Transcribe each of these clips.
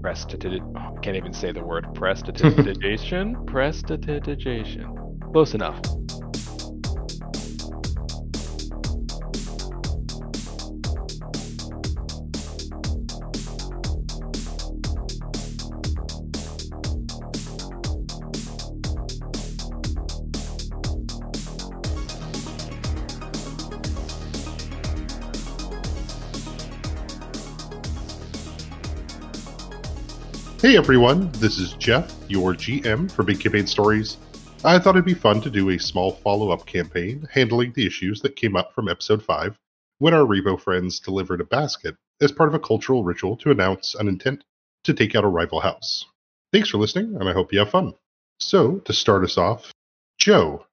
Prestidigitation. Oh, I can't even say the word prestidigitation. prestidigitation. Close enough. Everyone, this is Jeff, your GM for Big Campaign Stories. I thought it'd be fun to do a small follow up campaign handling the issues that came up from episode 5 when our Rebo friends delivered a basket as part of a cultural ritual to announce an intent to take out a rival house. Thanks for listening, and I hope you have fun. So, to start us off, Joe,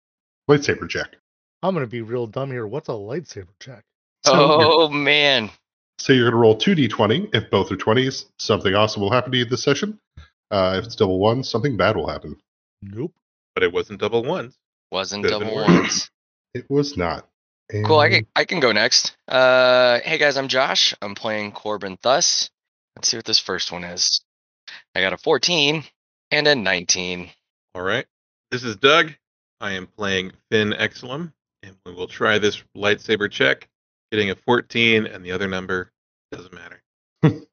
lightsaber check. I'm gonna be real dumb here. What's a lightsaber check? Oh, so Oh man. So you're going to roll 2d20. If both are 20s, something awesome will happen to you this session. Uh, if it's double ones, something bad will happen. Nope. but it wasn't double ones. Wasn't Could've been double worse. ones. It was not. Cool, I can, I can go next. Uh hey guys, I'm Josh. I'm playing Corbin Thus. Let's see what this first one is. I got a 14 and a 19. All right. This is Doug. I am playing Finn Exelum, and we will try this lightsaber check. Getting a 14, and the other number doesn't matter.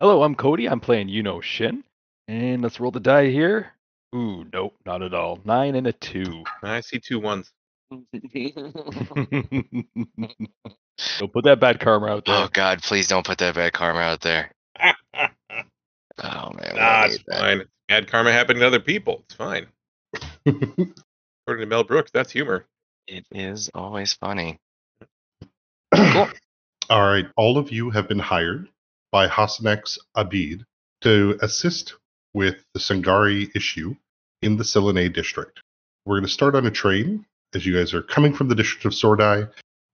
Hello, I'm Cody. I'm playing Yuno Shin. And let's roll the die here. Ooh, nope, not at all. Nine and a two. I see two ones. Don't put that bad karma out oh, there. oh god, please don't put that bad karma out there. Oh man. don't it's that. fine. Bad karma happening to other people. It's fine. According to Mel Brooks, that's humor. It is always funny. All right. All of you have been hired by Hassanex Abid to assist with the Sangari issue in the Silenni district. We're going to start on a train as you guys are coming from the district of Sordai,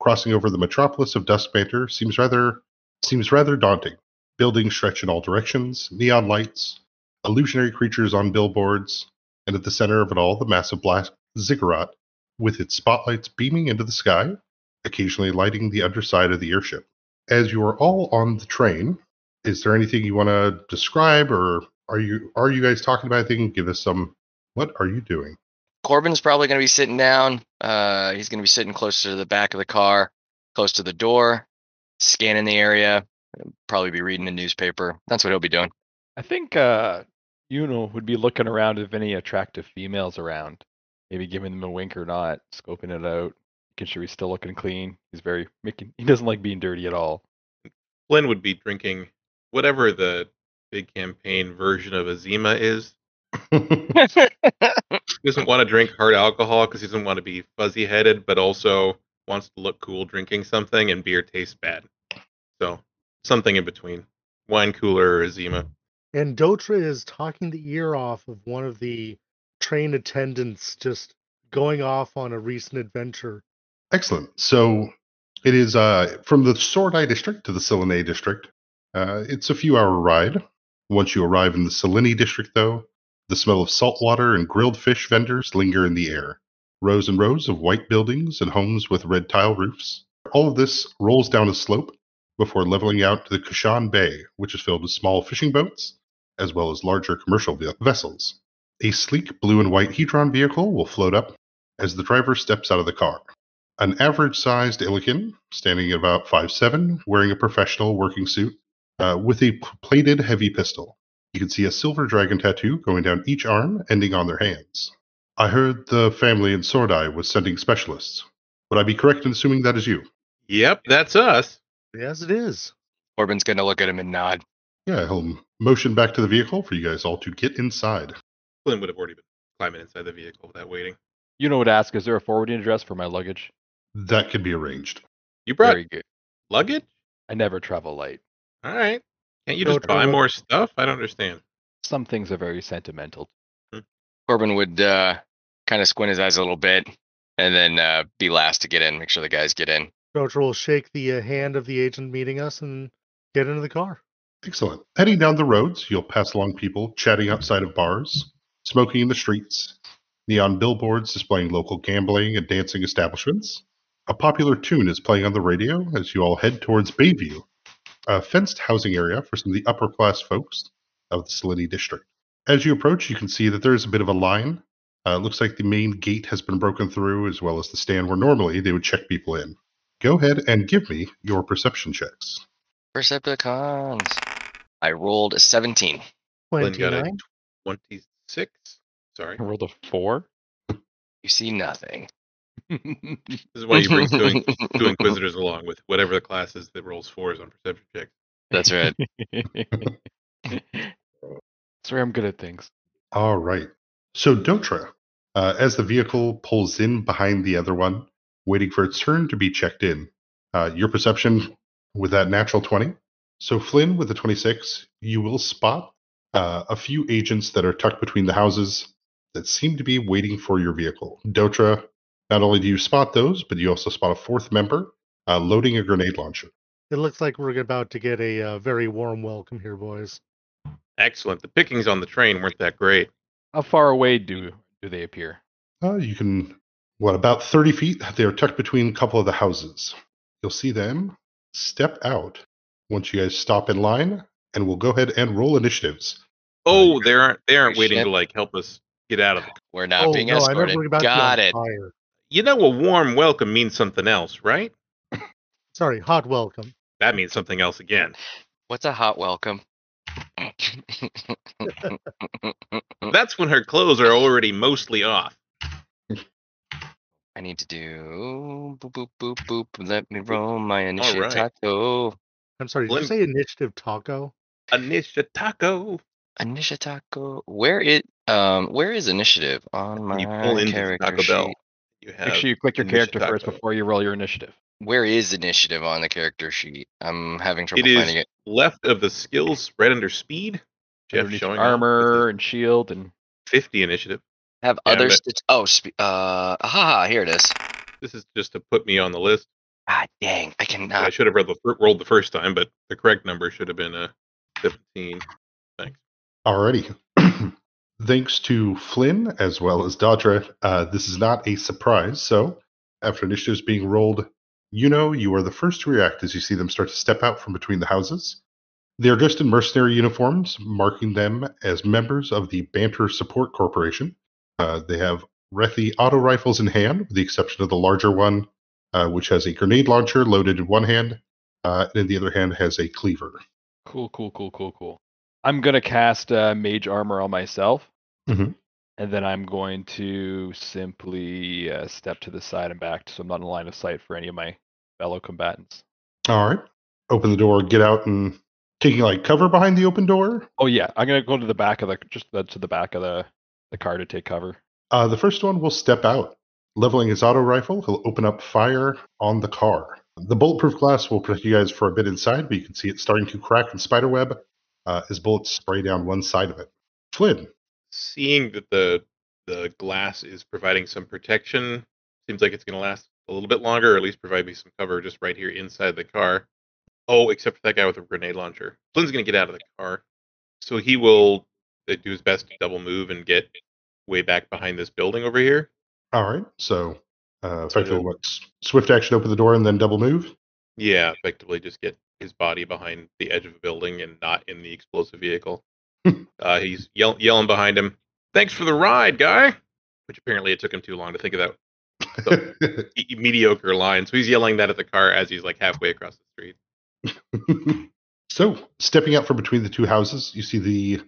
crossing over the metropolis of Duskbanter seems rather seems rather daunting. Buildings stretch in all directions, neon lights, illusionary creatures on billboards, and at the center of it all, the massive black ziggurat with its spotlights beaming into the sky occasionally lighting the underside of the airship. As you are all on the train, is there anything you want to describe, or are you are you guys talking about anything? Give us some. What are you doing? Corbin's probably going to be sitting down. Uh, he's going to be sitting closer to the back of the car, close to the door, scanning the area. Probably be reading a newspaper. That's what he'll be doing. I think uh Yuno would be looking around if any attractive females around. Maybe giving them a wink or not, scoping it out, making sure he's still looking clean. He's very making he doesn't like being dirty at all. Flynn would be drinking whatever the big campaign version of Azima is. He doesn't want to drink hard alcohol because he doesn't want to be fuzzy headed, but also wants to look cool drinking something, and beer tastes bad. So something in between. Wine cooler or Azima. And Dotra is talking the ear off of one of the train attendants just going off on a recent adventure. Excellent. So it is uh, from the Sordai district to the Silenni district. Uh, it's a few hour ride. Once you arrive in the Silenni district, though, the smell of salt water and grilled fish vendors linger in the air. Rows and rows of white buildings and homes with red tile roofs. All of this rolls down a slope before leveling out to the Kashan Bay, which is filled with small fishing boats, as well as larger commercial vessels. A sleek blue and white Hedron vehicle will float up as the driver steps out of the car. An average sized Illican, standing at about 5'7, wearing a professional working suit, uh, with a plated heavy pistol. You can see a silver dragon tattoo going down each arm, ending on their hands. I heard the family in Sordai was sending specialists. Would I be correct in assuming that is you? Yep, that's us. Yes, it is. Corbin's going to look at him and nod. Yeah, he'll motion back to the vehicle for you guys all to get inside. Flynn would have already been climbing inside the vehicle without waiting. Yuno would ask, is there a forwarding address for my luggage? That can be arranged. You brought Very good. luggage? I never travel light. All right. Can't you Go just buy travel- more stuff? I don't understand. Some things are very sentimental. Corbin would uh, kind of squint his eyes a little bit and then uh, be last to get in, make sure the guys get in. Dotra will shake the uh, hand of the agent meeting us and get into the car. Excellent. Heading down the roads, you'll pass along people chatting outside of bars, smoking in the streets, neon billboards displaying local gambling and dancing establishments. A popular tune is playing on the radio as you all head towards Bayview, a fenced housing area for some of the upper class folks of the Salinity district. As you approach, you can see that there is a bit of a line. Uh, it looks like the main gate has been broken through, as well as the stand where normally they would check people in. Go ahead and give me your perception checks. Percepticons. I rolled a 17. Flynn got a 29? 26. Sorry. I rolled a four. You see nothing. This is why you bring two, two inquisitors along with whatever the class is that rolls fours on perception checks. That's right. Sorry, I'm good at things. All right. So, Dotra, uh, as the vehicle pulls in behind the other one, waiting for its turn to be checked in, uh, your perception with that natural 20. So, Flynn with the 26, you will spot uh, a few agents that are tucked between the houses that seem to be waiting for your vehicle. Dotra, not only do you spot those, but you also spot a fourth member uh, loading a grenade launcher. It looks like we're about to get a uh, very warm welcome here, boys. Excellent. The pickings on the train weren't that great. How far away do do they appear? Uh, you can, what, about 30 feet? They are tucked between a couple of the houses. You'll see them step out once you guys stop in line, and we'll go ahead and roll initiatives. Oh, they aren't they aren't waiting shit. to like help us get out of the We're not oh, being no, escorted. remember we're about Got on it. Fire. You know a warm welcome means something else, right? Sorry, hot welcome. That means something else again. What's a hot welcome? That's when her clothes are already mostly off. I need to do boop boop boop boop. Let me roll my initiative right. taco. I'm sorry, did you say initiative taco? Anisha Taco. Initiative taco. Where it um where is initiative on my You pull into the character Taco Bell. sheet? You have Make sure you click your character first taco. before you roll your initiative. Where is initiative on the character sheet? I'm having trouble It is finding it. left of the skills right under speed. Jeff showing armor and shield and 50 initiative. Have Yeah, other but- st- oh spe- uh aha here it is. This is just to put me on the list. Ah dang, I cannot. I should have rolled the, fir- rolled the first time, but the correct number should have been uh, 17. Alrighty. Thanks to Flynn as well as Dotra, uh, this is not a surprise. So, after initiatives being rolled, you know you are the first to react as you see them start to step out from between the houses. They are dressed in mercenary uniforms, marking them as members of the Banter Support Corporation. Uh, they have Rethi auto rifles in hand, with the exception of the larger one, uh, which has a grenade launcher loaded in one hand, uh, and in the other hand has a cleaver. cool, cool, cool, cool, cool. I'm gonna cast uh, mage armor on myself, Mhm. and then I'm going to simply uh, step to the side and back, so I'm not in line of sight for any of my fellow combatants. All right. Open the door, get out, and taking like cover behind the open door. Oh yeah, I'm gonna go to the back of the just the, to the back of the the car to take cover. Uh, the first one will step out. Leveling his auto rifle, he'll open up fire on the car. The bulletproof glass will protect you guys for a bit inside, but you can see it starting to crack and spiderweb uh, as bullets spray down one side of it. Flynn, Seeing that the the glass is providing some protection, seems like it's going to last a little bit longer, or at least provide me some cover just right here inside the car. Oh, except for that guy with a grenade launcher. Flynn's going to get out of the car, so he will uh, do his best to double move and get way back behind this building over here. all right. So, uh, So effectively, what? Swift action, open the door, and then double move. Yeah, effectively just get his body behind the edge of a building and not in the explosive vehicle. uh, he's yell- yelling behind him, "Thanks for the ride, guy!" Which apparently it took him too long to think of that me- mediocre line. So he's yelling that at the car as he's like halfway across the street. so, stepping out from between the two houses, you see the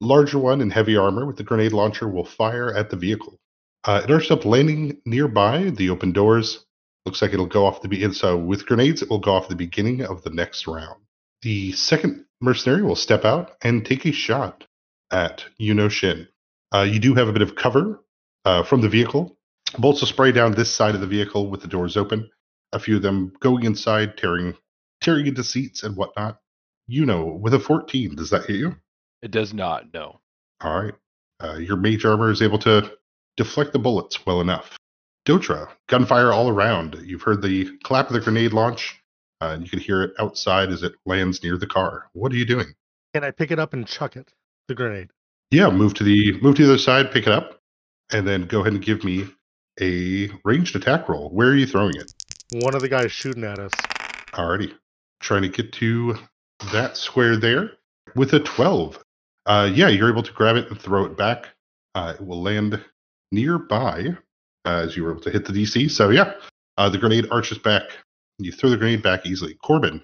larger one in heavy armor with the grenade launcher will fire at the vehicle. Uh, it ends up landing nearby the open doors. Looks like it'll go off the be- so with grenades. It will go off the beginning of the next round. The second mercenary will step out and take a shot at Yuno Shin. Uh, you do have a bit of cover uh, from the vehicle. Bolts will spray down this side of the vehicle with the doors open. A few of them going inside, tearing tearing into seats and whatnot. You know, with a 14, does that hit you? It does not. No. All right. Uh, your mage armor is able to deflect the bullets well enough. Dotra, gunfire all around. You've heard the clap of the grenade launch, uh, and you can hear it outside as it lands near the car. What are you doing? Can I pick it up and chuck it? The grenade. Yeah, move to the move to the other side, pick it up, and then go ahead and give me a ranged attack roll. Where are you throwing it? One of the guys shooting at us. Alrighty. Trying to get to that square there with a 12. Uh, yeah, you're able to grab it and throw it back. Uh, it will land nearby as you were able to hit the DC. So yeah, uh, the grenade arches back. You throw the grenade back easily. Corbin,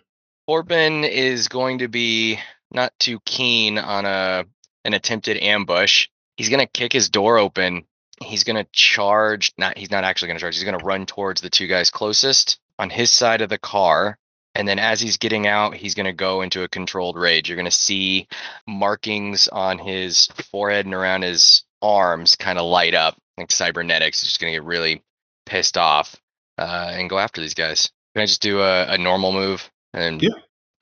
Corbin is going to be not too keen on a an attempted ambush. He's gonna kick his door open. He's gonna charge. Not he's not actually gonna charge. He's gonna run towards the two guys closest on his side of the car. And then as he's getting out, he's gonna go into a controlled rage. You're gonna see markings on his forehead and around his arms kind of light up like cybernetics. is just gonna get really pissed off uh, and go after these guys. Can I just do a, a normal move? And Yeah.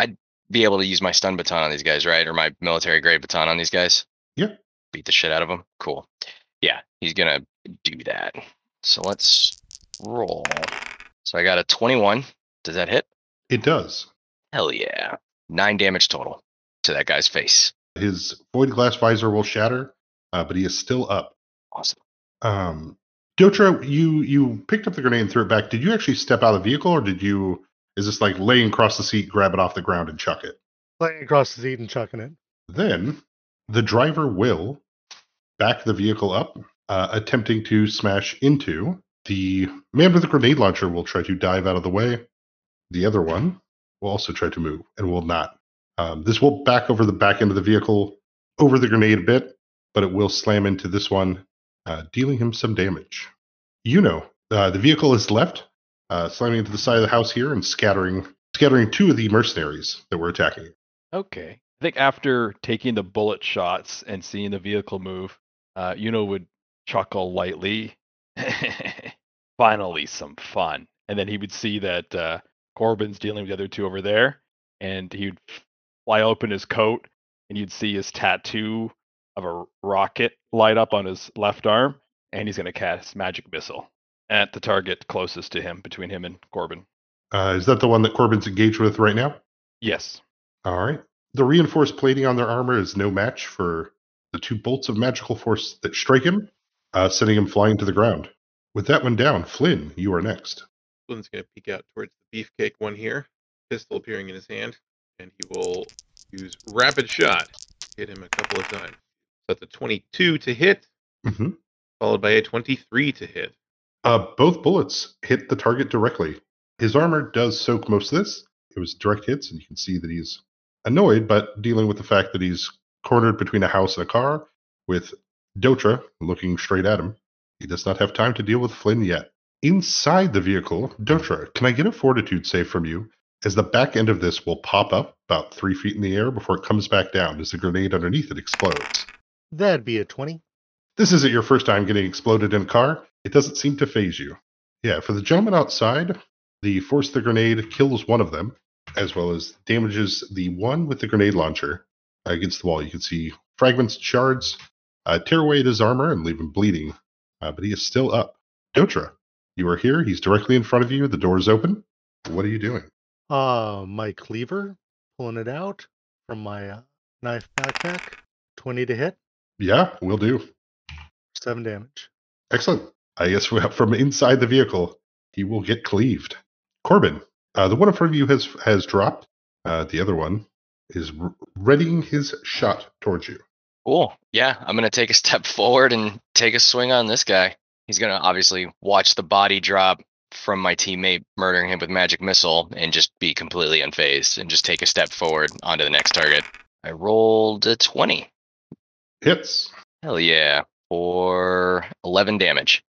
I'd be able to use my stun baton on these guys, right? Or my military grade baton on these guys? Yeah. Beat the shit out of them. Cool. Yeah, he's gonna do that. So let's roll. So I got a 21. Does that hit? it does. Hell yeah. Nine damage total to that guy's face. His void glass visor will shatter, uh, but he is still up. Awesome. Um, Dotra, you you picked up the grenade and threw it back. Did you actually step out of the vehicle, or did you? Is this like laying across the seat, grab it off the ground, and chuck it? Laying across the seat and chucking it. Then the driver will back the vehicle up, uh, attempting to smash into the man with the grenade launcher. Will try to dive out of the way. The other one will also try to move and will not. Um, this will back over the back end of the vehicle, over the grenade a bit, but it will slam into this one, uh, dealing him some damage. You know, uh, the vehicle is left, uh, slamming into the side of the house here and scattering scattering two of the mercenaries that were attacking. Okay. I think after taking the bullet shots and seeing the vehicle move, uh, Yuno would chuckle lightly. Finally, some fun. And then he would see that uh, Corbin's dealing with the other two over there, and he'd fly open his coat, and you'd see his tattoo of a rocket light up on his left arm, and he's going to cast magic missile at the target closest to him, between him and Corbin. Uh, is that the one that Corbin's engaged with right now? Yes. All right. The reinforced plating on their armor is no match for the two bolts of magical force that strike him, uh, sending him flying to the ground. With that one down, Flynn, you are next. Flynn's going to peek out towards the beefcake one here, pistol appearing in his hand, and he will use rapid shot. Hit him a couple of times. So that's a 22 to hit, hmm followed by a 23 to hit. Uh, both bullets hit the target directly. His armor does soak most of this. It was direct hits, and you can see that he's annoyed, but dealing with the fact that he's cornered between a house and a car with Dotra looking straight at him. He does not have time to deal with Flynn yet. Inside the vehicle, Dotra, can I get a fortitude save from you? As the back end of this will pop up about three feet in the air before it comes back down as the grenade underneath it explodes. That'd be a 20. This isn't your first time getting exploded in a car. It doesn't seem to phase you. Yeah, for the gentleman outside, the force of the grenade kills one of them, as well as damages the one with the grenade launcher against the wall. You can see fragments, shards, uh, tear away at his armor and leave him bleeding. Uh, but he is still up. Dotra, you are here. He's directly in front of you. The door is open. What are you doing? Uh, my cleaver, pulling it out from my uh, knife backpack. 20 to hit, Yeah, we'll do. 7 damage. Excellent. I guess we- from inside the vehicle, he will get cleaved. Corbin, uh, the one in front of you has has dropped. Uh, the other one is r- readying his shot towards you. Cool. Yeah, I'm gonna take a step forward and take a swing on this guy. He's gonna obviously watch the body drop from my teammate murdering him with magic missile and just be completely unfazed and just take a step forward onto the next target. I rolled a 20. Hits. Hell yeah. For 11 damage.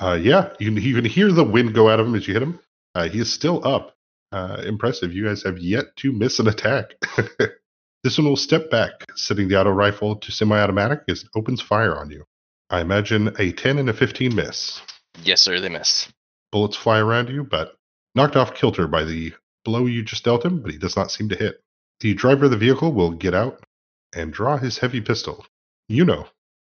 Uh, yeah, you can even hear the wind go out of him as you hit him. Uh, he is still up. Uh, impressive. You guys have yet to miss an attack. this one will step back, setting the auto rifle to semi automatic as it opens fire on you. I imagine a 10 and a 15 miss. Yes, sir, they miss. Bullets fly around you, but knocked off kilter by the blow you just dealt him, but he does not seem to hit. The driver of the vehicle will get out and draw his heavy pistol. You know,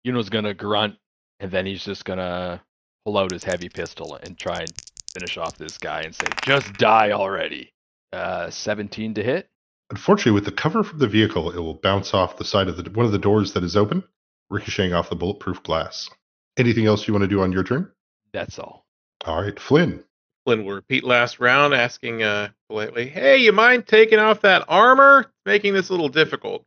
Yuno's gonna grunt, and then he's just gonna pull out his heavy pistol and try and finish off this guy and say, "Just die already." Uh, 17 to hit. unfortunately, with the cover from the vehicle, it will bounce off the side of the one of the doors that is open, ricocheting off the bulletproof glass. Anything else you want to do on your turn? That's all. All right, Flynn. Flynn will repeat last round, asking uh, politely, "Hey, you mind taking off that armor? Making this a little difficult."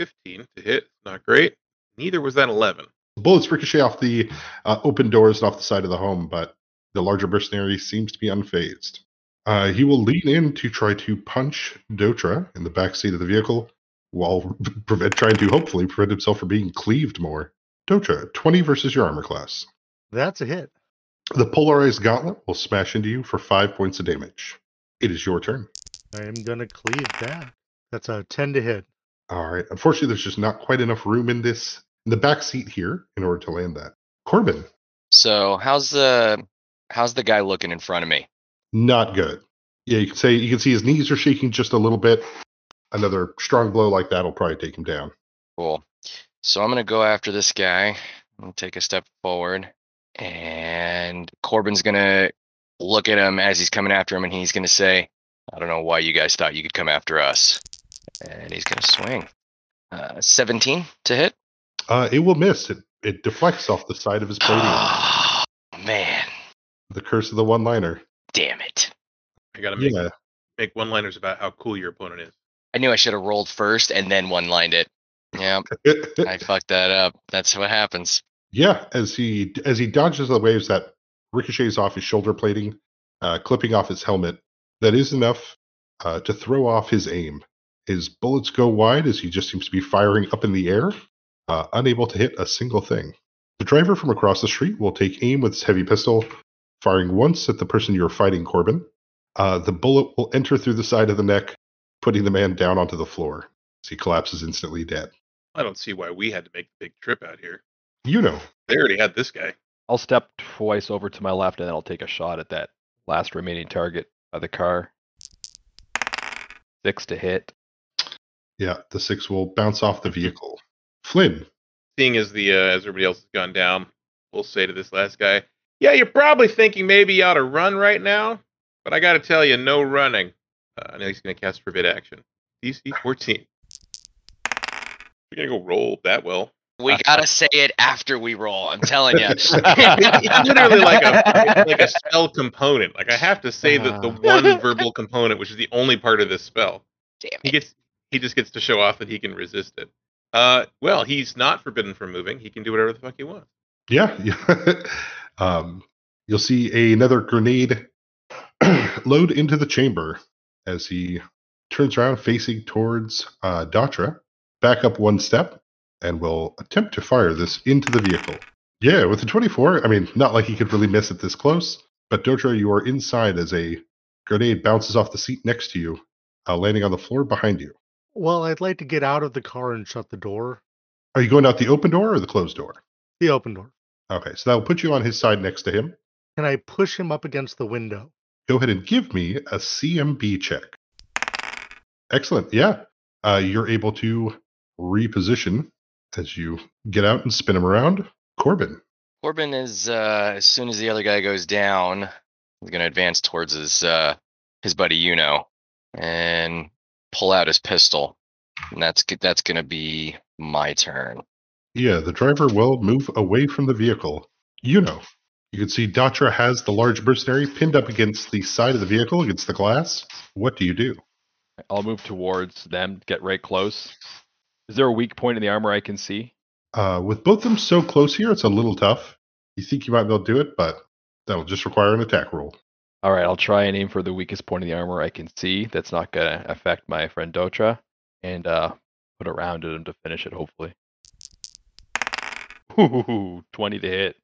15 to hit. Not great. Neither was that 11. Bullets ricochet off the uh, open doors and off the side of the home, but the larger mercenary seems to be unfazed. Uh, he will lean in to try to punch Dotra in the back seat of the vehicle while prevent, trying to hopefully prevent himself from being cleaved more. Dotra, 20 versus your armor class. That's a hit. The polarized gauntlet will smash into you for five points of damage. It is your turn. I am gonna cleave that. That's a ten to hit. All right. Unfortunately, there's just not quite enough room in this in the back seat here in order to land that. Corbin, So how's the how's the guy looking in front of me? not good. Yeah, you can say you can see his knees are shaking just a little bit. Another strong blow like that will probably take him down. Cool. So I'm gonna go after this guy. I'm gonna take a step forward, and Corbin's gonna look at him as he's coming after him, and he's gonna say, "I don't know why you guys thought you could come after us." And he's gonna swing. Uh, 17 to hit. Uh, it will miss. It it deflects off the side of his plating. Oh, man, the curse of the one liner. damn it! I got to make, Yeah. make one liners about how cool your opponent is. I knew I should have rolled first and then one lined it. Yeah, I fucked that up. That's what happens. yeah, as he as he dodges the waves that ricochets off his shoulder plating, uh, clipping off his helmet, that is enough uh, to throw off his aim. His bullets go wide as he just seems to be firing up in the air, uh, unable to hit a single thing. The driver from across the street will take aim with his heavy pistol, firing once at the person you're fighting, Corbin. Uh, the bullet will enter through the side of the neck, putting the man down onto the floor as he collapses instantly dead. I don't see why we had to make the big trip out here. You know, They already had this guy. I'll step twice over to my left and then I'll take a shot at that last remaining target by the car. Six to hit. Yeah, the six will bounce off the vehicle. Flynn, Seeing as the uh, as everybody else has gone down, we'll say to this last guy, "Yeah, you're probably thinking maybe you ought to run right now, but I got to tell you, no running." Uh, I know he's going to cast forbid action. DC 14. We're gonna go roll that well. We gotta say it after we roll. I'm telling you. it's literally like a like a spell component. Like I have to say that the Ah. one verbal component, which is the only part of this spell, Damn he gets he just gets to show off that he can resist it. Uh, well, he's not forbidden from moving. He can do whatever the fuck he wants. yeah, um, you'll see another grenade load into the chamber as he turns around facing towards uh, Dotra. Back up one step and will attempt to fire this into the vehicle. Yeah, with the 24, I mean, not like he could really miss it this close, but Dotra, you are inside as a grenade bounces off the seat next to you, uh, landing on the floor behind you. Well, I'd like to get out of the car and shut the door. Are you going out the open door or the closed door? The open door. Okay, so that will put you on his side next to him. Can I push him up against the window? Go ahead and give me a CMB check. Excellent. Yeah. Uh, you're able to reposition as you get out and spin him around. Corbin. Corbin is uh as soon as the other guy goes down, he's gonna advance towards his uh his buddy Yuno and pull out his pistol. And that's that's gonna be my turn. Yeah, the driver will move away from the vehicle. You know. You can see Dotra has the large mercenary pinned up against the side of the vehicle, against the glass. What do you do? I'll move towards them, get right close. Is there a weak point in the armor I can see? Uh, with both of them so close here, it's a little tough. You think you might be able to do it, but that'll just require an attack roll. All right, I'll try and aim for the weakest point in the armor I can see. That's not gonna affect my friend Dotra, and uh, put a round at him to finish it. Hopefully. Ooh, twenty to hit.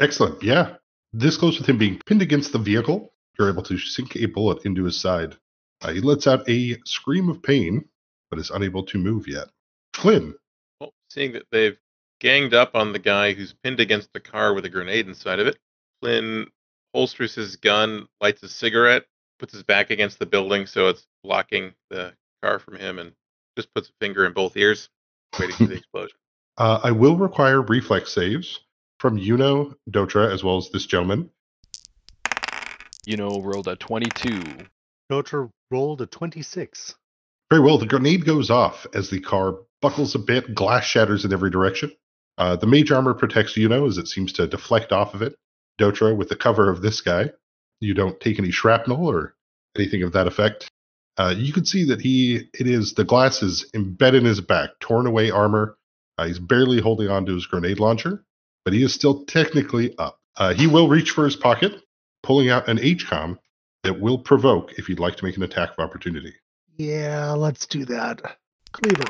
Excellent. Yeah. This goes with him being pinned against the vehicle, you're able to sink a bullet into his side. Uh, he lets out a scream of pain, but is unable to move yet. Flynn. Well, seeing that they've ganged up on the guy who's pinned against the car with a grenade inside of it, Flynn holsters his gun, lights a cigarette, puts his back against the building so it's blocking the car from him, and just puts a finger in both ears, waiting for the explosion. Uh, I will require reflex saves from Yuno, Dotra, as well as this gentleman. Yuno, rolled a twenty-two. Dotra rolled a 26. Very well. The grenade goes off as the car buckles a bit, glass shatters in every direction. Uh, the mage armor protects Yuno as it seems to deflect off of it. Dotra, with the cover of this guy, you don't take any shrapnel or anything of that effect. Uh, you can see that he it is the glasses embedded in his back, torn away armor. Uh, he's barely holding on to his grenade launcher, but he is still technically up. Uh, he will reach for his pocket, pulling out an HCOM that will provoke if you'd like to make an attack of opportunity. Yeah, let's do that. Cleaver.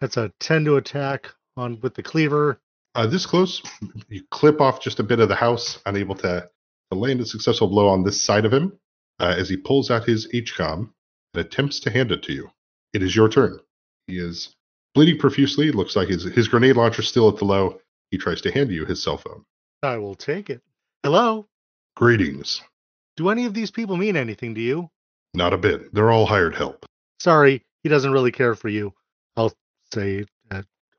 That's a 10 to attack on with the cleaver. Uh, this close, you clip off just a bit of the house, unable to, to land a successful blow on this side of him uh, as he pulls out his HCOM and attempts to hand it to you. It is your turn. He is bleeding profusely. Looks like his, his grenade launcher still at the low. He tries to hand you his cell phone. I will take it. Hello? Greetings. Do any of these people mean anything to you? Not a bit. They're all hired help. Sorry, he doesn't really care for you. I'll say,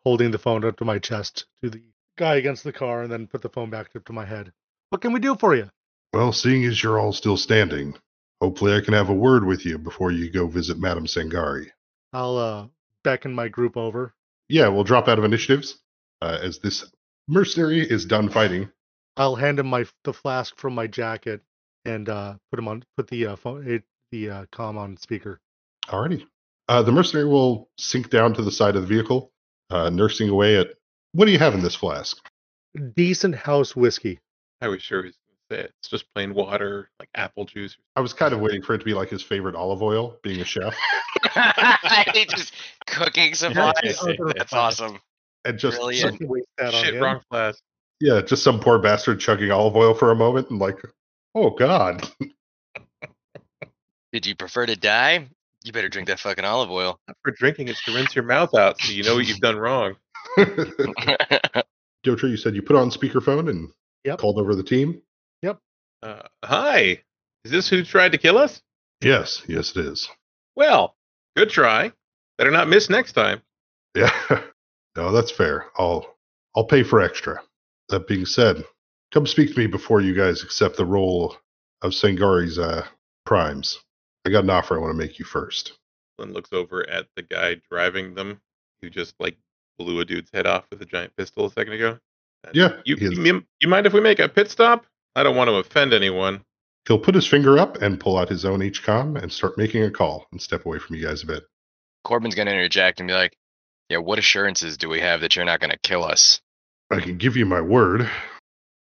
holding the phone up to my chest to the guy against the car and then put the phone back up to my head. What can we do for you? Well, seeing as you're all still standing, hopefully I can have a word with you before you go visit Madame Sangari. I'll uh, beckon my group over. Yeah, we'll drop out of initiatives uh, as this mercenary is done fighting. I'll hand him my the flask from my jacket and uh, put him on put the uh, phone it, the uh, comm on speaker. Alrighty. Uh, the mercenary will sink down to the side of the vehicle, uh, nursing away at. What do you have in this flask? Decent house whiskey. I was sure he was going to say it. It's just plain water, like apple juice. I was kind of waiting for it to be like his favorite olive oil, being a chef, just cooking supplies. yeah. That's awesome. and just Brilliant. some- that Shit, him. wrong class. yeah, just some poor bastard chugging olive oil for a moment and like, oh god. Did you prefer to die? You better drink that fucking olive oil. For drinking, it's to rinse your mouth out so you know what you've done wrong. Dotra, you said you put on speakerphone and Yep. called over the team. Uh, hi, is this who tried to kill us? Yes, yes, it is. Well, good try. Better not miss next time. Yeah, no, that's fair. I'll I'll pay for extra. That being said, come speak to me before you guys accept the role of Sangari's uh, primes. I got an offer I want to make you first. Flynn looks over at the guy driving them, who just like blew a dude's head off with a giant pistol a second ago. Uh, Yeah, You, you, you mind if we make a pit stop? I don't want to offend anyone. He'll put his finger up and pull out his own HCOM and start making a call and step away from you guys a bit. Corbin's gonna interject and be like, "Yeah, what assurances do we have that you're not gonna kill us?" I can give you my word.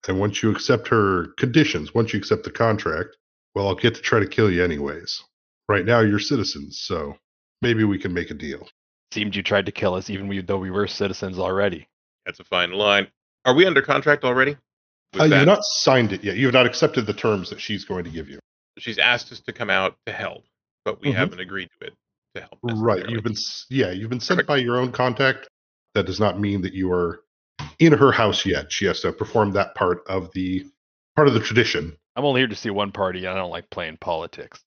And once you accept her conditions, once you accept the contract, well, I'll get to try to kill you anyways. Right now, you're citizens, so maybe we can make a deal. Seemed you tried to kill us, even we, though we were citizens already. That's a fine line. Are we under contract already? With Uh, that? you've not signed it yet. You have not accepted the terms that she's going to give you. She's asked us to come out to help, but we Mhm. haven't agreed to it to help. Right. You've been, yeah, you've been sent Correct. by your own contact. That does not mean that you are in her house yet. She has to perform that part of the part of the tradition. I'm only here to see one party. I don't like playing politics.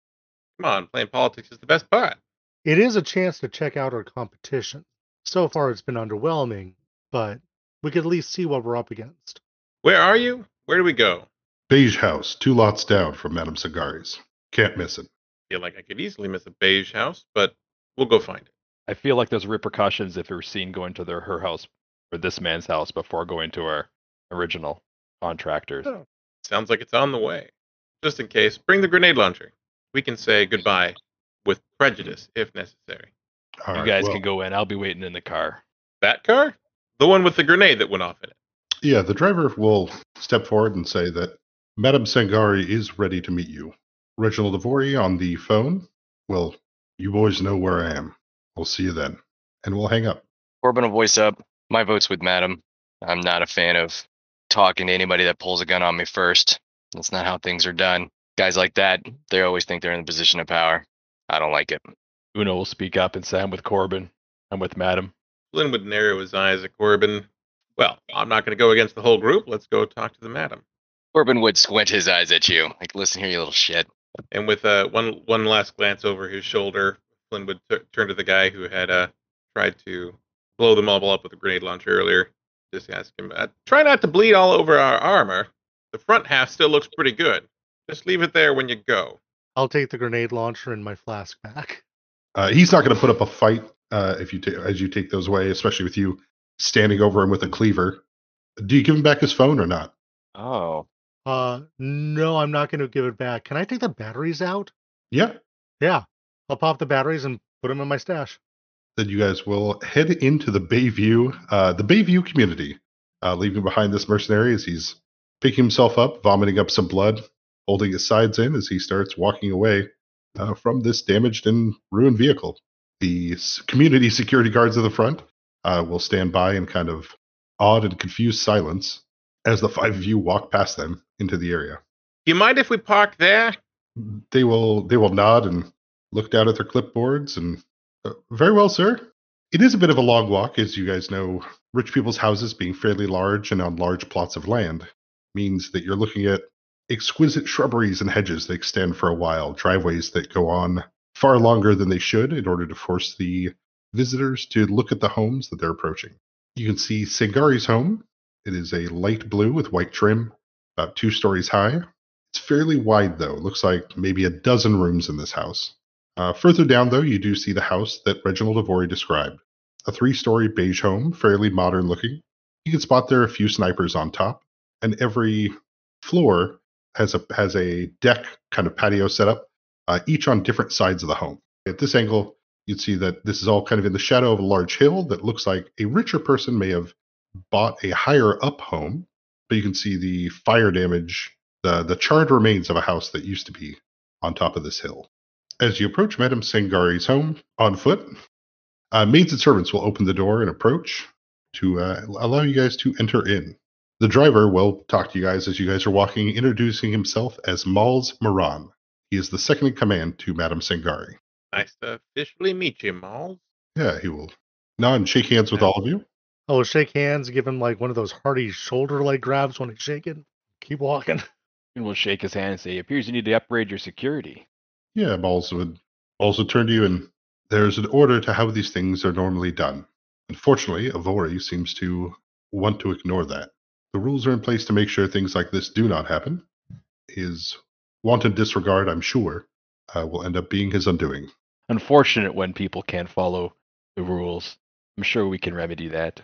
Come on, playing politics is the best part. It is a chance to check out our competition. So far, it's been underwhelming, but we could at least see what we're up against. Where are you? Where do we go? Beige House, two lots down from Madame Sangari's. Can't miss it. I feel like I could easily miss a beige house, but we'll go find it. I feel like there's repercussions if we're seen going to their her house or this man's house before going to our original contractors. Oh. Sounds like it's on the way. Just in case, bring the grenade launcher. We can say goodbye with prejudice if necessary. All you right, guys well, can go in. I'll be waiting in the car. That car? The one with the grenade that went off in it. Yeah, the driver will step forward and say that Madame Sangari is ready to meet you. Reginald Avori on the phone. Well, you boys know where I am. We'll see you then. And we'll hang up. Corbin will voice up. My vote's with Madam. I'm not a fan of talking to anybody that pulls a gun on me first. That's not how things are done. Guys like that, they always think they're in the position of power. I don't like it. Yuno will speak up and say, I'm with Corbin. I'm with Madam. Flynn would narrow his eyes at Corbin. Well, I'm not going to go against the whole group. Let's go talk to the madam. Corbin would squint his eyes at you, like, listen here, you little shit. And with uh, one one last glance over his shoulder, Flynn would t- turn to the guy who had uh, tried to blow the all up with a grenade launcher earlier. Just ask him, uh, try not to bleed all over our armor. The front half still looks pretty good. Just leave it there when you go. I'll take the grenade launcher and my flask back. Uh, he's not going to put up a fight uh, if you ta- as you take those away, especially with you standing over him with a cleaver. Do you give him back his phone or not? Oh. Uh, no, I'm not going to give it back. Can I take the batteries out? Yeah. Yeah. I'll pop the batteries and put them in my stash. Then you guys will head into the Bayview, uh, the Bayview community, uh, leaving behind this mercenary as he's picking himself up, vomiting up some blood, holding his sides in as he starts walking away uh, from this damaged and ruined vehicle. The community security guards at the front uh, will stand by in kind of awed and confused silence as the five of you walk past them into the area. You mind if we park there? They will they will nod and look down at their clipboards and uh, very well, sir. It is a bit of a long walk, as you guys know. Rich people's houses being fairly large and on large plots of land means that you're looking at exquisite shrubberies and hedges that extend for a while, driveways that go on far longer than they should in order to force the visitors to look at the homes that they're approaching. You can see Sangari's home. It is a light blue with white trim, about two stories high. It's fairly wide, though. It looks like maybe a dozen rooms in this house. Uh, further down, though, you do see the house that Reginald Avory described a three story beige home, fairly modern looking. You can spot there a few snipers on top, and every floor has a has a deck kind of patio setup, uh, each on different sides of the home. At this angle, you'd see that this is all kind of in the shadow of a large hill that looks like a richer person may have bought a higher up home, but you can see the fire damage, the the charred remains of a house that used to be on top of this hill. As you approach Madame Sangari's home on foot, uh, maids and servants will open the door and approach to uh, allow you guys to enter in. The driver will talk to you guys as you guys are walking, introducing himself as Malz Moran. He is the second in command to Madame Sangari. Nice to officially meet you, Maul. Yeah, he will nod and shake hands with all of you. I will shake hands, give him like one of those hearty shoulder like grabs when he's shaking. Keep walking. And we'll shake his hand and say, appears you need to upgrade your security. Yeah, Malz would also turn to you and there's an order to how these things are normally done. Unfortunately, Avori seems to want to ignore that. The rules are in place to make sure things like this do not happen. His wanton disregard, I'm sure, uh, will end up being his undoing. Unfortunate when people can't follow the rules. I'm sure we can remedy that.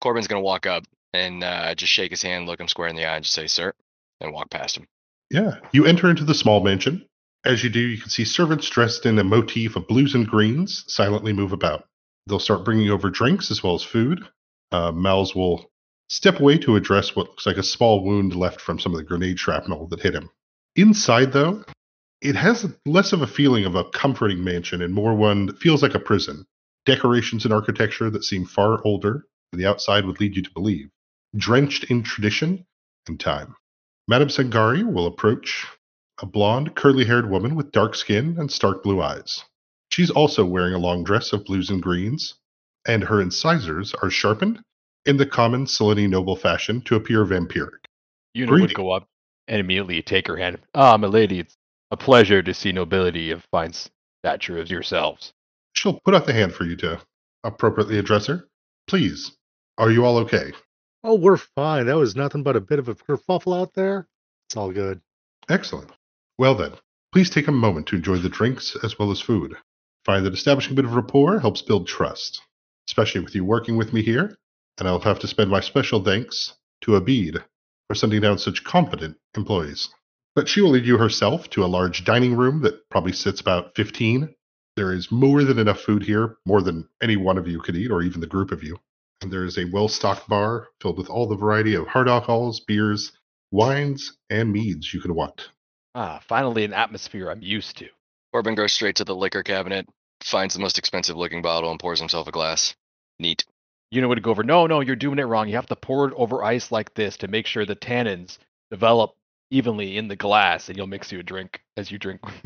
Corbin's gonna walk up and uh, just shake his hand, look him square in the eye, and just say, "Sir," and walk past him. Yeah, you enter into the small mansion. As you do, you can see servants dressed in a motif of blues and greens silently move about. They'll start bringing over drinks as well as food. Uh, Mal's will step away to address what looks like a small wound left from some of the grenade shrapnel that hit him. Inside, though, it has less of a feeling of a comforting mansion and more one that feels like a prison. Decorations and architecture that seem far older than the outside would lead you to believe, drenched in tradition and time. Madame Sangari will approach a blonde, curly haired woman with dark skin and stark blue eyes. She's also wearing a long dress of blues and greens, and her incisors are sharpened in the common Silenni noble fashion to appear vampiric. Yuno would go up and immediately take her hand. Ah, my lady, it's a pleasure to see nobility of fine stature as yourselves. She'll put out the hand for you to appropriately address her. Please, are you all okay? Oh, we're fine. That was nothing but a bit of a kerfuffle out there. It's all good. Excellent. Well then, please take a moment to enjoy the drinks as well as food. Find that establishing a bit of rapport helps build trust, especially with you working with me here, and I'll have to spend my special thanks to Abid for sending down such competent employees. But she will lead you herself to a large dining room that probably sits about 15. There is more than enough food here, more than any one of you could eat, or even the group of you. And there is a well stocked bar filled with all the variety of hard alcohols, beers, wines, and meads you could want. Ah, finally an atmosphere I'm used to. Corbin goes straight to the liquor cabinet, finds the most expensive looking bottle, and pours himself a glass. Neat. You know what would go over, no, no, you're doing it wrong. You have to pour it over ice like this to make sure the tannins develop evenly in the glass, and you'll mix you a drink as you drink.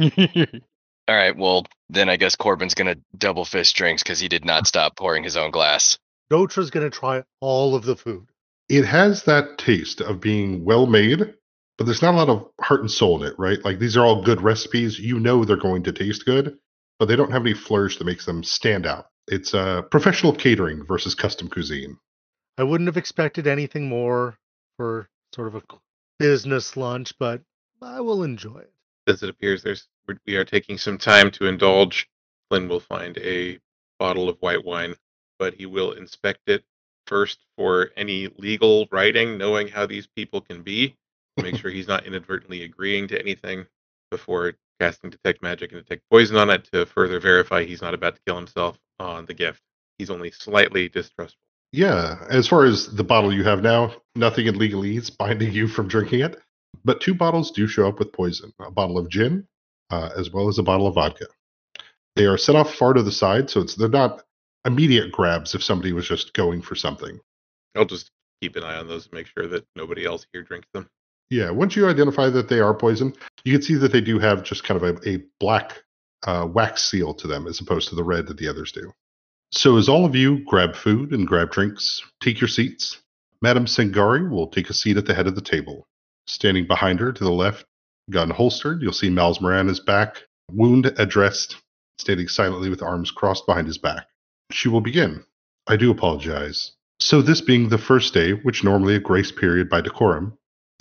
All right, well then I guess Corbin's gonna double fist drinks because he did not stop pouring his own glass. Dotra's gonna try all of the food. it has that taste of being well made, but there's not a lot of heart and soul in it, right? Like these are all good recipes. You know they're going to taste good, but they don't have any flourish that makes them stand out. It's uh, professional catering versus custom cuisine. I wouldn't have expected anything more for sort of a business lunch, but I will enjoy it. As it appears there's we- we are taking some time to indulge, Flynn will find a bottle of white wine, but he will inspect it first for any legal writing, knowing how these people can be. Make sure he's not inadvertently agreeing to anything before casting detect magic and detect poison on it to further verify he's not about to kill himself on the gift. He's only slightly distrustful. Yeah, as far as the bottle you have now, nothing in legalese binding you from drinking it. But two bottles do show up with poison a bottle of gin, uh, as well as a bottle of vodka. They are set off far to the side, so it's they're not immediate grabs if somebody was just going for something. I'll just keep an eye on those and make sure that nobody else here drinks them. Yeah, once you identify that they are poison, you can see that they do have just kind of a, a black uh, wax seal to them as opposed to the red that the others do. So, as all of you grab food and grab drinks, take your seats, Madame Sangari will take a seat at the head of the table. Standing behind her to the left, gun holstered, you'll see Miles Moran's back, wound addressed, standing silently with arms crossed behind his back. She will begin. I do apologize. So, this being the first day, which normally a grace period by decorum,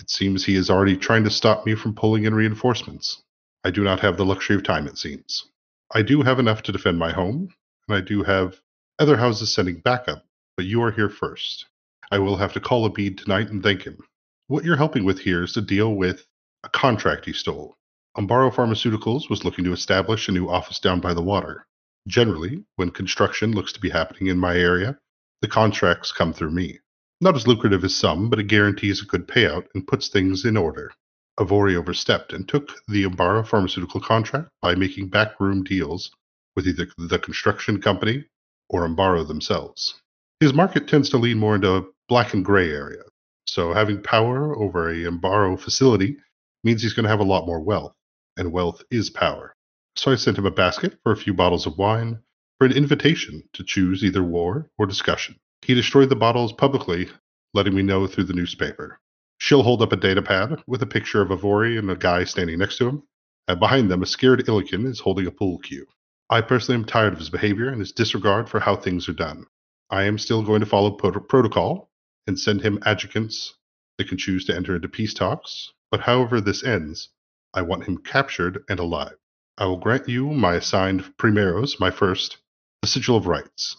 it seems he is already trying to stop me from pulling in reinforcements. I do not have the luxury of time, it seems. I do have enough to defend my home, and I do have other houses sending backup, but you are here first. I will have to call Abid tonight and thank him. What you're helping with here is to deal with a contract he stole. Umbaro Pharmaceuticals was looking to establish a new office down by the water. Generally, when construction looks to be happening in my area, the contracts come through me. Not as lucrative as some, but it guarantees a good payout and puts things in order. Avori overstepped and took the Umbaro pharmaceutical contract by making backroom deals with either the construction company or Umbaro themselves. His market tends to lean more into a black and gray area, so having power over a Umbaro facility means he's going to have a lot more wealth, and wealth is power. So I sent him a basket for a few bottles of wine for an invitation to choose either war or discussion. He destroyed the bottles publicly, letting me know through the newspaper. She'll hold up a data pad with a picture of Avori and a guy standing next to him, and behind them, a scared Illikin is holding a pool cue. I personally am tired of his behavior and his disregard for how things are done. I am still going to follow prot- protocol and send him adjutants that can choose to enter into peace talks, but however this ends, I want him captured and alive. I will grant you my assigned primeros, my first, the sigil of rights.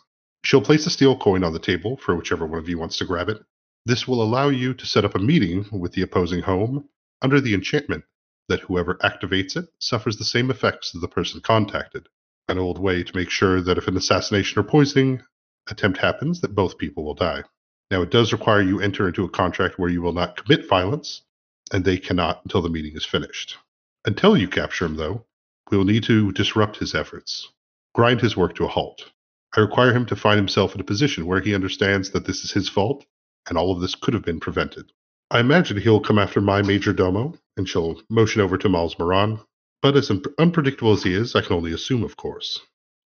She'll place a steel coin on the table for whichever one of you wants to grab it. This will allow you to set up a meeting with the opposing home under the enchantment that whoever activates it suffers the same effects as the person contacted. An old way to make sure that if an assassination or poisoning attempt happens, that both people will die. Now, it does require you enter into a contract where you will not commit violence, and they cannot until the meeting is finished. Until you capture him, though, we will need to disrupt his efforts, grind his work to a halt. I require him to find himself in a position where he understands that this is his fault and all of this could have been prevented. I imagine he'll come after my major domo, and she'll motion over to Miles Moran. But as un- unpredictable as he is, I can only assume, of course.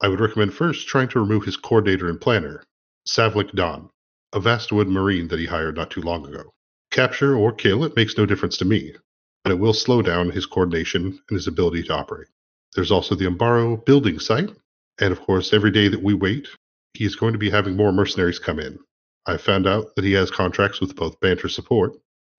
I would recommend first trying to remove his coordinator and planner, Savlik Don, a Vastwood Marine that he hired not too long ago. Capture or kill, it makes no difference to me, but it will slow down his coordination and his ability to operate. There's also the Umbaro building site, and of course, every day that we wait, he is going to be having more mercenaries come in. I found out that he has contracts with both Banter Support,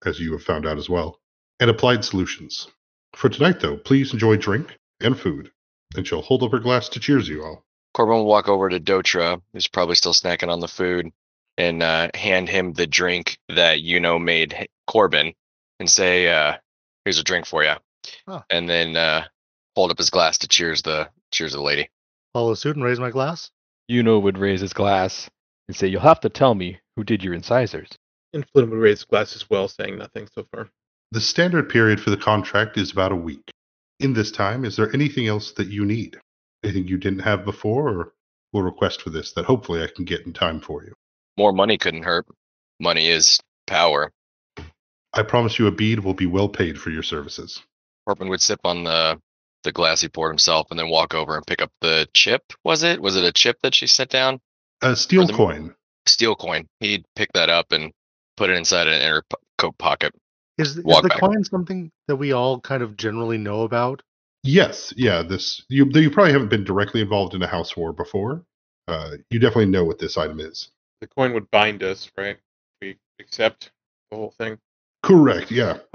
as you have found out as well, and Applied Solutions. For tonight, though, please enjoy drink and food, and she'll hold up her glass to cheers you all. Corbin will walk over to Dotra, who's probably still snacking on the food, and uh, hand him the drink that you know made Corbin, and say, uh, "Here's a drink for you." Oh. And then uh, hold up his glass to cheers the cheers the lady. Follow suit and raise my glass. Yuno would raise his glass and say, You'll have to tell me who did your incisors. And Flynn would raise his glass as well, saying nothing so far. The standard period for the contract is about a week. In this time, is there anything else that you need? Anything you didn't have before, or will request for this that hopefully I can get in time for you? More money couldn't hurt. Money is power. I promise you Abid will be well paid for your services. Corbin would sip on the the glass he poured himself, and then walk over and pick up the chip. Was it? Was it a chip that she set down? A steel the- coin. Steel coin. He'd pick that up and put it inside an inner coat pocket. Is, is Walk the back. coin something that we all kind of generally know about? Yes, yeah. This you you probably haven't been directly involved in a house war before. Uh, you definitely know what this item is. The coin would bind us, right? We accept the whole thing. Correct. Yeah.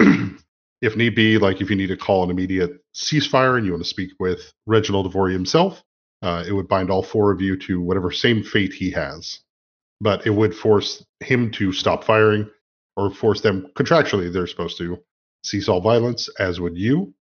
if need be, like if you need to call an immediate ceasefire and you want to speak with Reginald Avory himself, uh, it would bind all four of you to whatever same fate he has. But it would force him to stop firing, or force them contractually. They're supposed to cease all violence, as would you.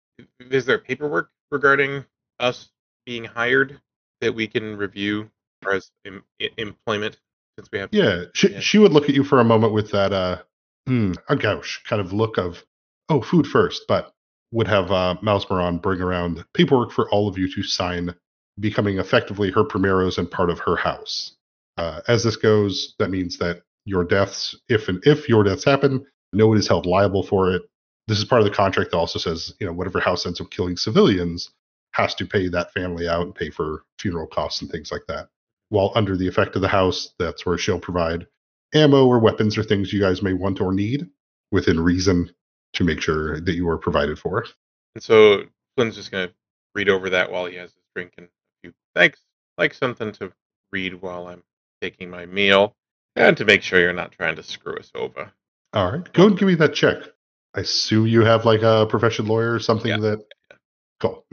Is there paperwork regarding us being hired that we can review as em- employment since we have Yeah, she, Yeah. she would look at you for a moment with that uh, hmm, a gouche kind of look of, oh, food first, but would have uh, Miles Moran bring around paperwork for all of you to sign, becoming effectively her primeros and part of her house. Uh, as this goes, that means that your deaths, if and if your deaths happen, no one is held liable for it. This is part of the contract that also says, you know, whatever house ends up killing civilians has to pay that family out and pay for funeral costs and things like that while under the effect of the house, that's where she'll provide ammo or weapons or things you guys may want or need within reason to make sure that you are provided for. And so Flynn's just gonna read over that while he has his drink and a few thanks, like something to read while I'm taking my meal, and to make sure you're not trying to screw us over. All right, go and give me that check. I assume you have like a profession lawyer or something Yeah. that. Cool.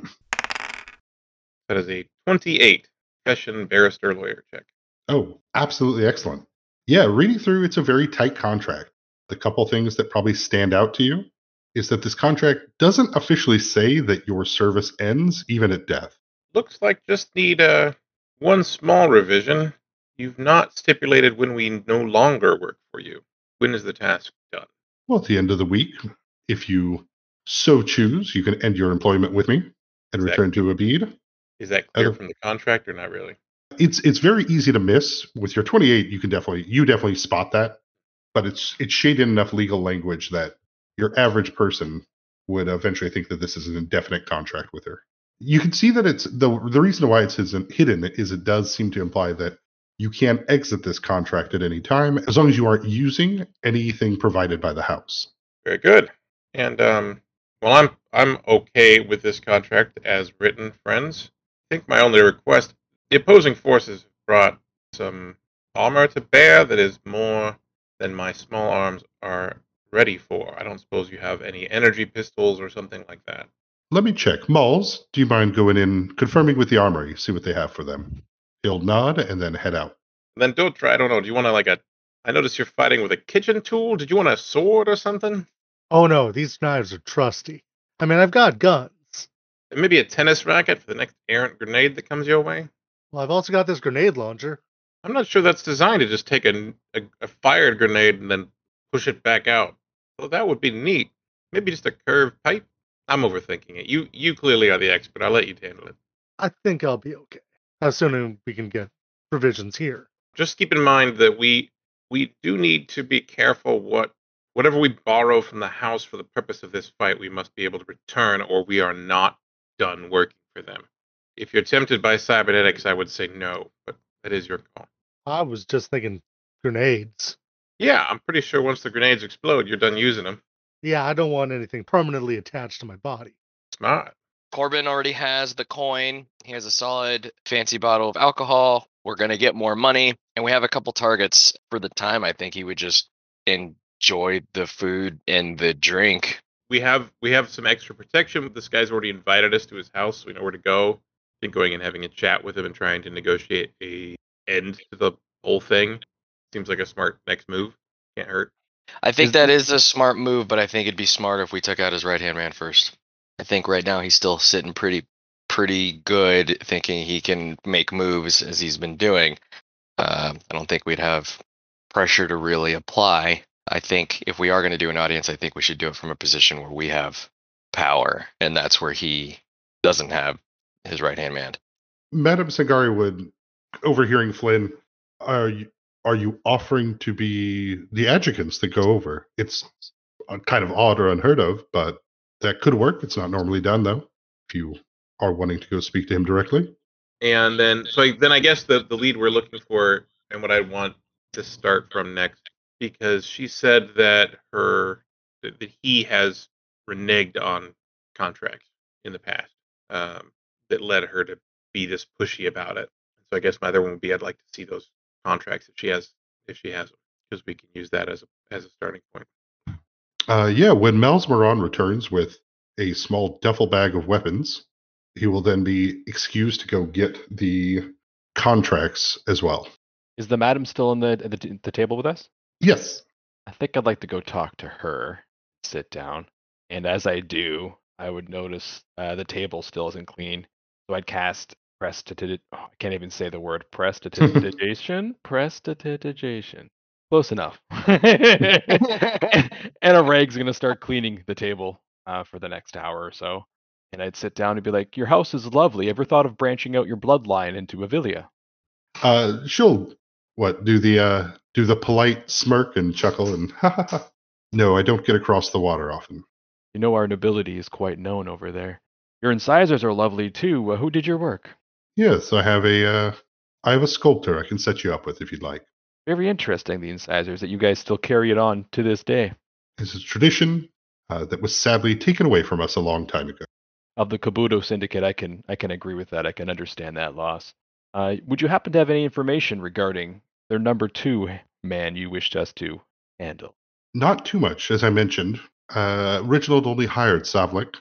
That is a 28 profession barrister lawyer check. Oh, absolutely excellent. Yeah, reading through, it's a very tight contract. The couple things that probably stand out to you is that this contract doesn't officially say that your service ends even at death. Looks like just need uh, one small revision. You've not stipulated when we no longer work for you. When is the task done? Well, at the end of the week, if you so choose, you can end your employment with me and Exactly. return to Abid. Is that clear from the contract or not really? It's it's very easy to miss. With your 28, you can definitely you definitely spot that, but it's it's shaded enough legal language that your average person would eventually think that this is an indefinite contract with her. You can see that it's the the reason why it's hidden is it does seem to imply that you can't exit this contract at any time as long as you aren't using anything provided by the house. Very good. And um, well, I'm I'm okay with this contract as written, friends. I think my only request: the opposing forces brought some armor to bear that is more than my small arms are ready for. I don't suppose you have any energy pistols or something like that. Let me check. Malls, do you mind going in, confirming with the armory, see what they have for them? He'll nod and then head out. And then don't try. I don't know. Do you want to like a? I notice you're fighting with a kitchen tool. Did you want a sword or something? Oh no, these knives are trusty. I mean, I've got guns. And maybe a tennis racket for the next errant grenade that comes your way. Well, I've also got this grenade launcher. I'm not sure that's designed to just take a, a, a fired grenade and then push it back out. Well, that would be neat. Maybe just a curved pipe. I'm overthinking it. You you clearly are the expert. I'll let you handle it. I think I'll be okay. Assuming we can get provisions here. Just keep in mind that we we do need to be careful what whatever we borrow from the house for the purpose of this fight, we must be able to return, or we are not done working for them. If you're tempted by cybernetics, I would say no, but that is your call. I was just thinking grenades. Yeah, I'm pretty sure once the grenades explode, you're done using them. Yeah, I don't want anything permanently attached to my body. Smart. Corbin already has the coin. He has a solid fancy bottle of alcohol. We're gonna get more money, and we have a couple targets for the time. I think he would just enjoy the food and the drink. we have we have some extra protection. This guy's already invited us to his house. We know where to go. I going and having a chat with him and trying to negotiate a end to the whole thing seems like a smart next move. Can't hurt. I think Is that a smart move, but I think it'd be smarter if we took out his right hand man first. I think right now he's still sitting pretty pretty good, thinking he can make moves as he's been doing. Uh, I don't think we'd have pressure to really apply. I think if we are going to do an audience, I think we should do it from a position where we have power, and that's where he doesn't have his right hand man. Madam Sangari would, overhearing Flynn, are you, are you offering to be the adjutants that go over? It's uh, kind of odd or unheard of, but that could work. It's not normally done, though, if you are wanting to go speak to him directly. And then so I, then I guess the the lead we're looking for and what I want to start from next because she said that her that that he has reneged on contracts in the past um, that led her to be this pushy about it. So I guess my other one would be I'd like to see those contracts if she has if she has them because we can use that as a as a starting point. Uh, yeah, when Miles Moran returns with a small duffel bag of weapons, he will then be excused to go get the contracts as well. Is the madam still in the the, the table with us? Yes. I think I'd like to go talk to her, sit down, and as I do, I would notice uh, the table still isn't clean. So I'd cast prestidigit. Oh, I can't even say the word prestidigitation. prestidigitation. Close enough. and a rag's gonna start cleaning the table uh, for the next hour or so. And I'd sit down and be like, "Your house is lovely. Ever thought of branching out your bloodline into Avilia?" Uh, she'll what do the uh, do the polite smirk and chuckle and ha ha ha. No, I don't get across the water often. You know our nobility is quite known over there. Your incisors are lovely too. Who did your work? Yes, I have a uh, I have a sculptor I can set you up with if you'd like. Very interesting, the incisors that you guys still carry it on to this day. It's a tradition uh, that was sadly taken away from us a long time ago. Of the Kabuto Syndicate, I can I can agree with that. I can understand that loss. Uh, would you happen to have any information regarding their number two man you wished us to handle? Not too much, as I mentioned. Uh, Reginald only hired Savlik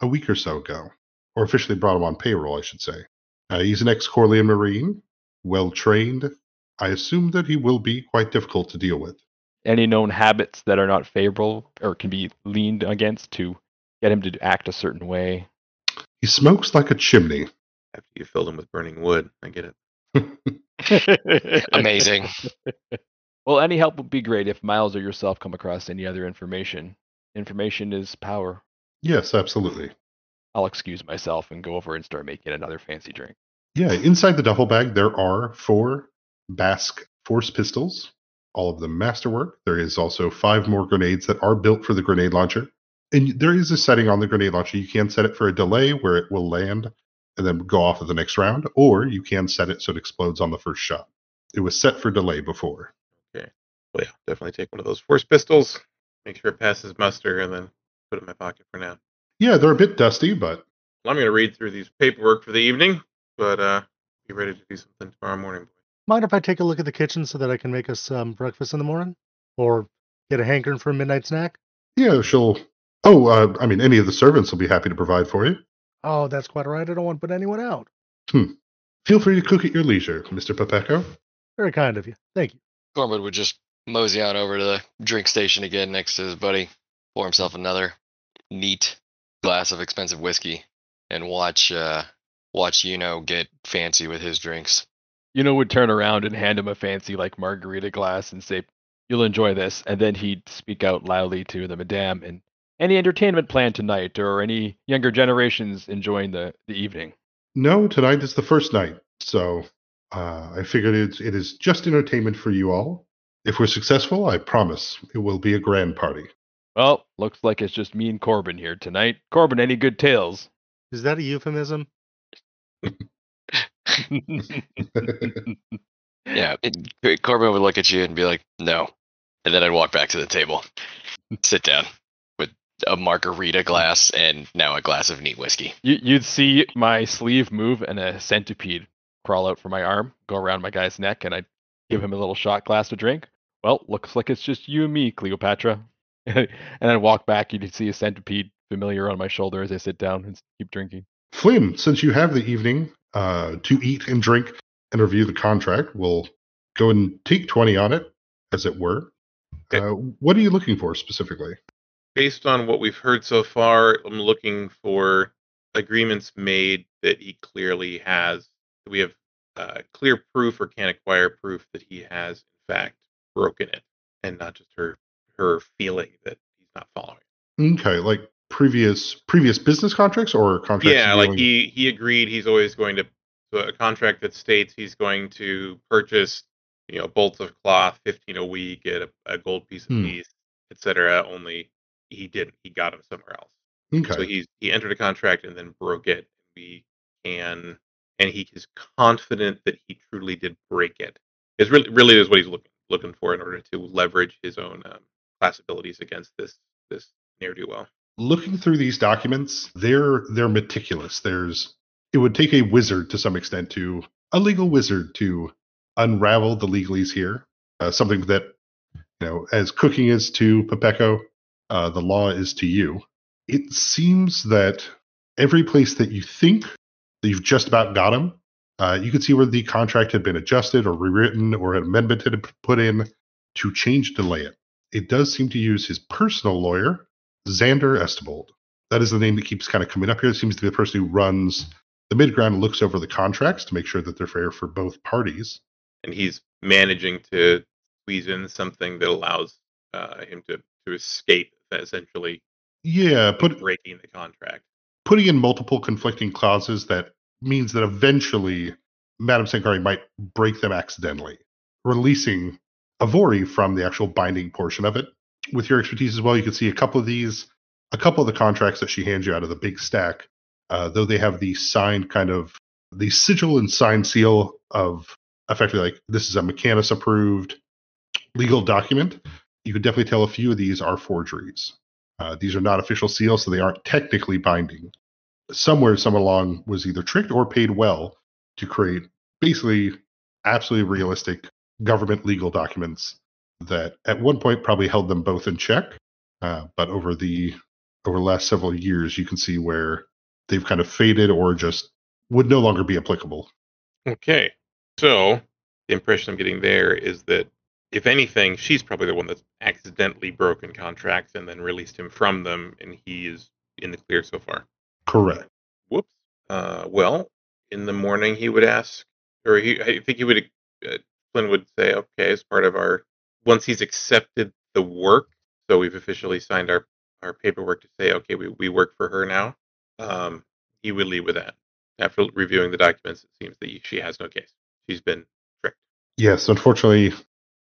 a week or so ago, or officially brought him on payroll, I should say. Uh, he's an ex Corleone Marine, well trained. I assume that he will be quite difficult to deal with. Any known habits that are not favorable or can be leaned against to get him to act a certain way? He smokes like a chimney. After you filled him with burning wood, I get it. Amazing. Well, any help would be great if Miles or yourself come across any other information. Information is power. Yes, absolutely. I'll excuse myself and go over and start making another fancy drink. Yeah, inside the duffel bag, there are four Basque force pistols, all of them masterwork. There is also five more grenades that are built for the grenade launcher. And there is a setting on the grenade launcher. You can set it for a delay where it will land and then go off of the next round, or you can set it so it explodes on the first shot. It was set for delay before. Okay. Well, yeah, definitely take one of those force pistols, make sure it passes muster, and then put in my pocket for now. Yeah, they're a bit dusty, but Well, I'm going to read through these paperwork for the evening, but uh, be ready to do something tomorrow morning. Mind if I take a look at the kitchen so that I can make us um, breakfast in the morning, or get a hankering for a midnight snack? yeah, she'll. Oh, uh, I mean, any of the servants will be happy to provide for you. Oh, that's quite all right. I don't want to put anyone out. Hmm. Feel free to cook at your leisure, Mr. Papeco. Very kind of you. Thank you. Corbin would just mosey on over to the drink station again next to his buddy, pour himself another neat glass of expensive whiskey, and watch uh watch Yuno get fancy with his drinks. Yuno, would turn around and hand him a fancy like margarita glass and say, "You'll enjoy this," and then he'd speak out loudly to the madame and any entertainment planned tonight or any younger generations enjoying the, the evening. No, tonight is the first night, so uh, I figured it's, it is just entertainment for you all. If we're successful, I promise it will be a grand party. Well, looks like it's just me and Corbin here tonight. Corbin, any good tales? Is that a euphemism? Yeah, it, Corbin would look at you and be like, "No," and then I'd walk back to the table, sit down with a margarita glass and now a glass of neat whiskey. You, you'd see my sleeve move and a centipede crawl out from my arm, go around my guy's neck, and I'd give him a little shot glass to drink. Well, looks like it's just you and me, Cleopatra. and I walk back, You can see a centipede familiar on my shoulder as I sit down and keep drinking. Flynn, since you have the evening uh, to eat and drink and review the contract, we'll go and take 20 on it, as it were. Okay. Uh, what are you looking for specifically? Based on what we've heard so far, I'm looking for agreements made that he clearly has. that We have uh, clear proof or can acquire proof that he has, in fact, broken it, and not just her her feeling that he's not following. Okay, like previous previous business contracts or contracts? yeah, like he he agreed he's always going to a contract that states he's going to purchase you know bolts of cloth 15 a week at a, a gold piece Hmm. apiece, etc. Only he didn't. He got them somewhere else. Okay. So he's he entered a contract and then broke it. We can and he is confident that he truly did break it. Is really really is what he's looking looking for in order to leverage his own um, class abilities against this this ne'er do well. looking through these documents, they're they're meticulous. There's it would take a wizard to some extent to a legal wizard to unravel the legalese here. Uh, something that you know, as cooking is to Pepeco, uh, the law is to you. It seems that every place that you think that you've just about got him, uh, you could see where the contract had been adjusted or rewritten or an amendment had been put in to change delay it. It does seem to use his personal lawyer, Xander Estibold. that is the name that keeps kind of coming up here. It seems to be the person who runs the midground and looks over the contracts to make sure that they're fair for both parties. and he's managing to squeeze in something that allows uh, him to to escape essentially Yeah, put breaking the contract. putting in multiple conflicting clauses that means that eventually Madame Sangari might break them accidentally, releasing Avori from the actual binding portion of it. With your expertise as well, you can see a couple of these, a couple of the contracts that she hands you out of the big stack, uh, though they have the signed kind of the sigil and sign seal of effectively like this is a Mechanus approved legal document. You could definitely tell a few of these are forgeries. Uh, these are not official seals, so they aren't technically binding somewhere someone along was either tricked or paid well to create basically absolutely realistic government legal documents that at one point probably held them both in check uh, but over the over the last several years you can see where they've kind of faded or just would no longer be applicable Okay, so the impression I'm getting there is that if anything, she's probably the one that's accidentally broken contracts and then released him from them, and he is in the clear so far. correct Whoops. Uh, well, in the morning he would ask, or he, I think he would, uh, Flynn would say, okay, as part of our, once he's accepted the work, so we've officially signed our, our paperwork to say, okay, we, we work for her now, um, he would leave with that. After reviewing the documents, it seems that she has no case. She's been tricked. yes unfortunately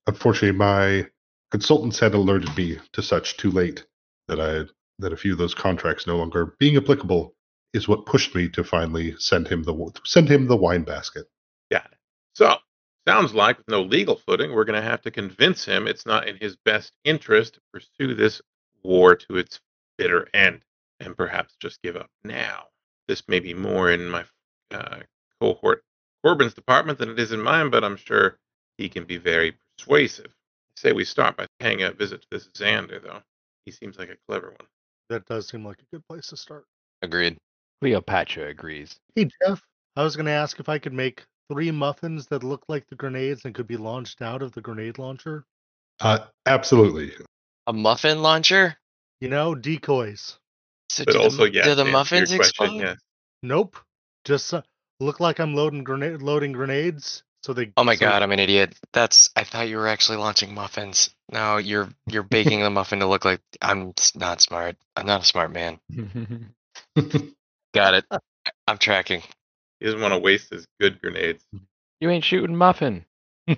unfortunately my consultants had alerted me to such too late that i that a few of those contracts no longer being applicable is what pushed me to finally send him the send him the wine basket it. So, sounds like with no legal footing, we're going to have to convince him it's not in his best interest to pursue this war to its bitter end and perhaps just give up now. This may be more in my uh, cohort Corbin's department than it is in mine, but I'm sure he can be very persuasive. Say we start by paying a visit to this Xander, though. He seems like a clever one. That does seem like a good place to start. Agreed. Cleopatra agrees. Hey, Jeff. I was going to ask if I could make three muffins that look like the grenades and could be launched out of the grenade launcher. uh, absolutely A muffin launcher? You know, decoys. So But do also, the, yeah, do the to answer your muffins question, explode? Nope. Just uh, look like I'm loading grenade loading grenades. So they. Oh my so- god, I'm an idiot. That's I thought you were actually launching muffins. No, you're you're baking the muffin to look like I'm not smart. I'm not a smart man. Got it. I'm tracking. He doesn't want to waste his good grenades. you ain't shooting muffin.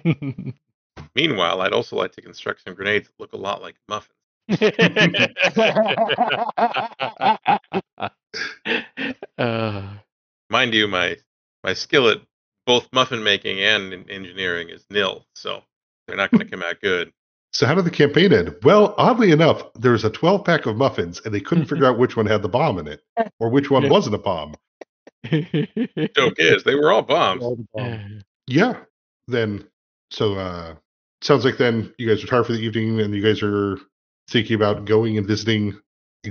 Meanwhile, I'd also like to construct some grenades that look a lot like muffins. uh, Mind you, my my skill at both muffin making and in engineering is nil, so they're not going to come out good. So how did the campaign end? Well, oddly enough, there was a 12 pack of muffins, and they couldn't figure out which one had the bomb in it, or which one wasn't a bomb. Joke is, they were all bombs. all the bomb. Yeah. Then, so uh sounds like then you guys retire for the evening, and you guys are thinking about going and visiting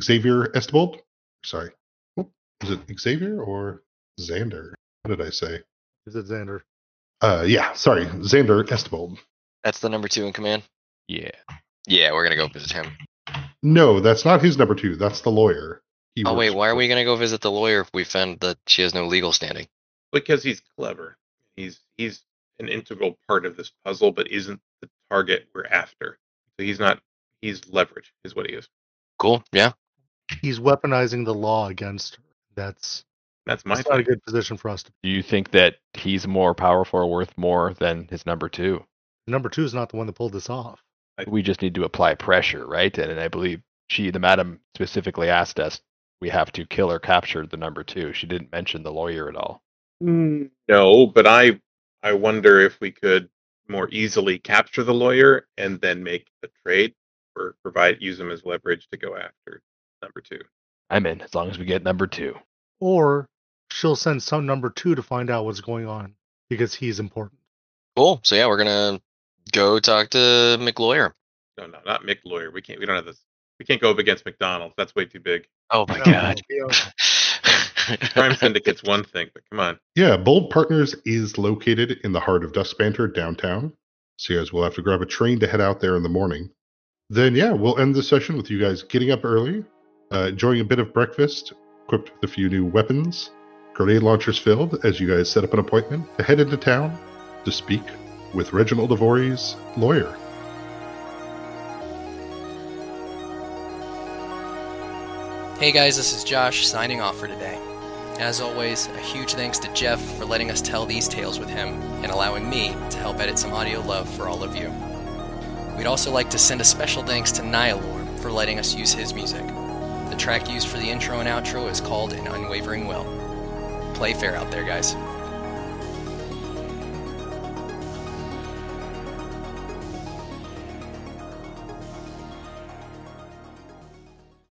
Xavier Estibold. Sorry, Oop, is it Xavier or Xander? What did I say? Is it Xander? Uh, yeah, sorry, Xander Estibold. That's the number two in command. yeah. Yeah, we're gonna go visit him. No, that's not his number two. That's the lawyer. He Oh wait, why are we gonna go visit the lawyer if we found that she has no legal standing? Because he's clever. He's he's an integral part of this puzzle, but isn't the target we're after. So he's not. He's leverage, is what he is. Cool. Yeah. He's weaponizing the law against her. That's That's my that's not a good position for us to. Do you think that he's more powerful or worth more than his number two? Number two is not the one that pulled this off. We just need to apply pressure, right? And, And, I believe she, the madam, specifically asked us we have to kill or capture the number two. She didn't mention the lawyer at all. Mm. No, but I I wonder if we could more easily capture the lawyer and then make a trade or provide use him as leverage to go after number two. I'm in as long as we get number two. Or she'll send some number two to find out what's going on because he's important. Cool. So yeah, we're gonna go talk to McLawyer. No, no, not Mick lawyer. We can't. We don't have this. We can't go up against McDonald's. That's way too big. Oh my No, god. Crime Syndicate's one thing, but come on. Yeah, Bold Partners is located in the heart of Dust Banter downtown. So you guys will have to grab a train to head out there in the morning. Then, yeah, we'll end the session with you guys getting up early, uh, enjoying a bit of breakfast, equipped with a few new weapons, grenade launchers filled, as you guys set up an appointment to head into town to speak with Reginald Avory's lawyer. Hey guys, this is Josh signing off for today. As always, a huge thanks to Jeff for letting us tell these tales with him and allowing me to help edit some audio love for all of you. We'd also like to send a special thanks to Nihilore for letting us use his music. The track used for the intro and outro is called An Unwavering Will. Play fair out there, guys.